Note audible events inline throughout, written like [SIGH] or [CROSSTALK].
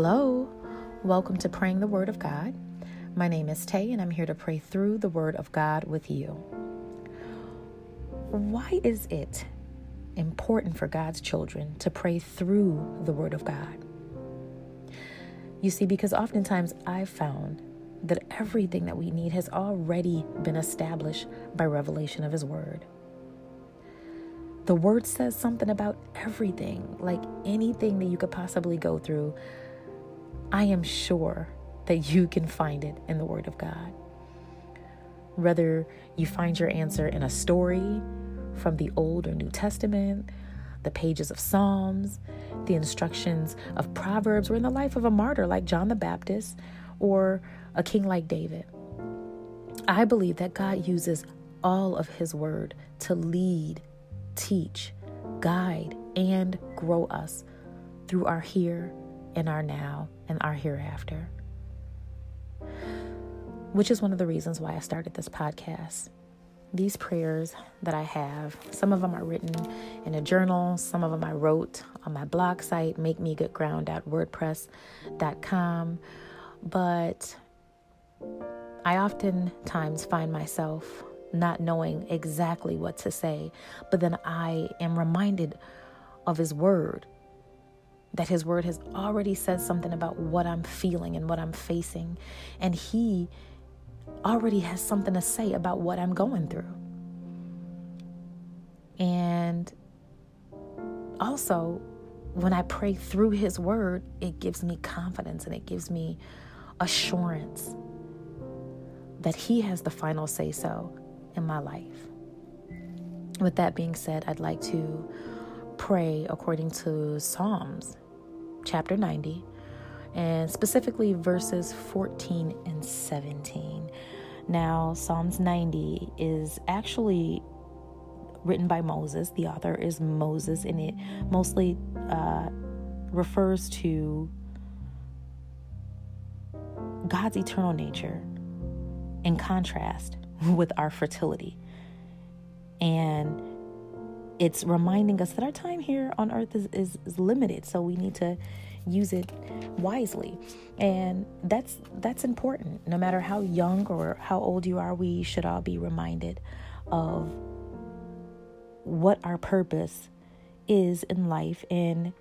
Hello, welcome to Praying the Word of God. My name is Tay, and I'm here to pray through the Word of God with you. Why is it important for God's children to pray through the Word of God? You see, because oftentimes I've found that everything that we need has already been established by revelation of His Word. The Word says something about everything, like anything that you could possibly go through. I am sure that you can find it in the Word of God. Whether you find your answer in a story from the Old or New Testament, the pages of Psalms, the instructions of Proverbs, or in the life of a martyr like John the Baptist or a king like David. I believe that God uses all of His Word to lead, teach, guide, and grow us through our here and our now and our hereafter. Which is one of the reasons why I started this podcast these prayers that I have, some of them are written in a journal, some of them I wrote on my blog site, makemegoodground.wordpress.com. But I oftentimes find myself not knowing exactly what to say, but then I am reminded of His Word. That his word has already said something about what I'm feeling and what I'm facing. And he already has something to say about what I'm going through. And also, when I pray through His Word, it gives me confidence and it gives me assurance that He has the final say so in my life. With that being said, I'd like to pray according to Psalms chapter 90 and specifically verses 14 and 17. Now, Psalms 90 is actually written by Moses. The author is Moses, and it mostly uh, refers to God's eternal nature in contrast [LAUGHS] with our fertility. And it's reminding us that our time here on earth is, is, is limited, so we need to use it wisely. And that's that's important. No matter how young or how old you are we should all be reminded of what our purpose is in life and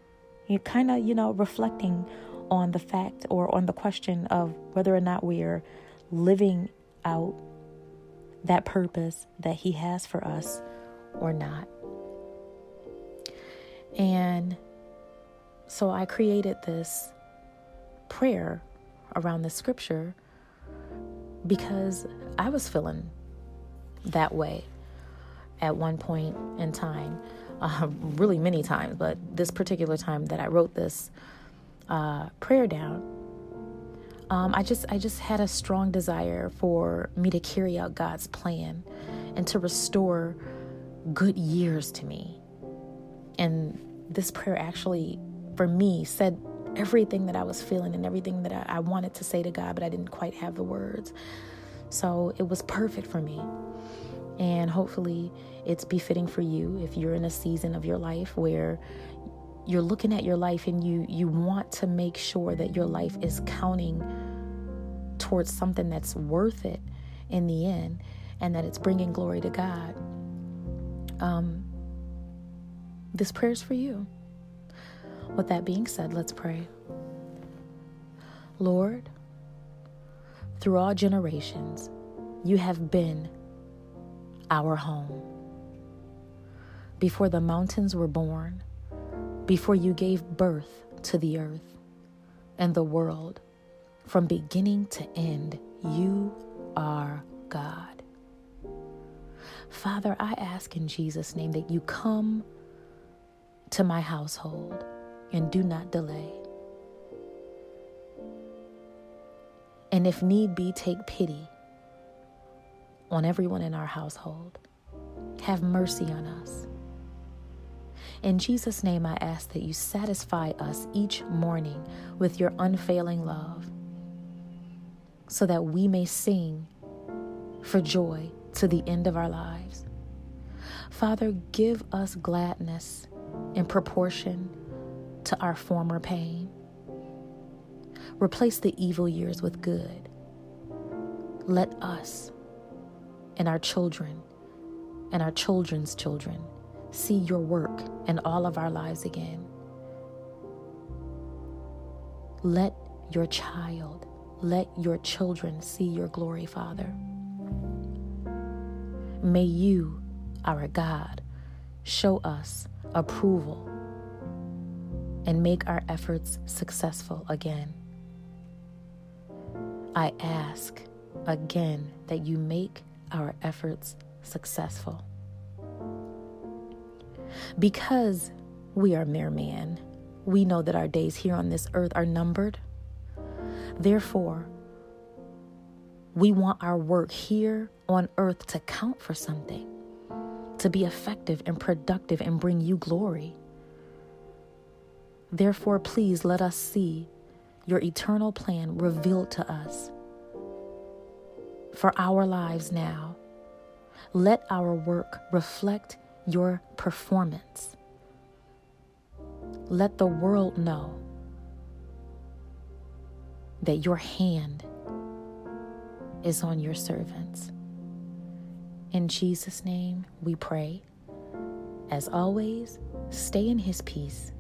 you kind of you know reflecting on the fact or on the question of whether or not we are living out that purpose that he has for us or not and so I created this prayer around the scripture because I was feeling that way at one point in time, uh, really many times, but this particular time that I wrote this uh, prayer down, um, I just I just had a strong desire for me to carry out God's plan and to restore good years to me. And this prayer actually for me, said everything that I was feeling and everything that I, I wanted to say to God, but I didn't quite have the words. So it was perfect for me. And hopefully, it's befitting for you if you're in a season of your life where you're looking at your life and you you want to make sure that your life is counting towards something that's worth it in the end and that it's bringing glory to God. Um, this prayer is for you. With that being said, let's pray. Lord, through all generations, you have been our home. Before the mountains were born, before you gave birth to the earth and the world, from beginning to end, you are God. Father, I ask in Jesus' name that you come to my household and do not delay. And if need be, take pity on everyone in our household. Have mercy on us. In Jesus' name, I ask that you satisfy us each morning with your unfailing love so that we may sing for joy to the end of our lives. Father, give us gladness in proportion to our former pain. Replace the evil years with good. Let us and our children and our children's children see your work in all of our lives again. Let your child, let your children see your glory, Father. May you, our God, show us approval and make our efforts successful again. I ask again that you make our efforts successful. Because we are mere man, we know that our days here on this earth are numbered. Therefore, we want our work here on earth to count for something, to be effective and productive and bring you glory. Therefore, please let us see your eternal plan revealed to us for our lives now. Let our work reflect your performance. Let the world know that your hand is on your servants. In Jesus' name we pray. As always, stay in His peace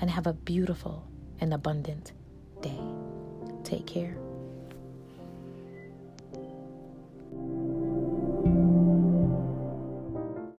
and have a beautiful and abundant day. Take care.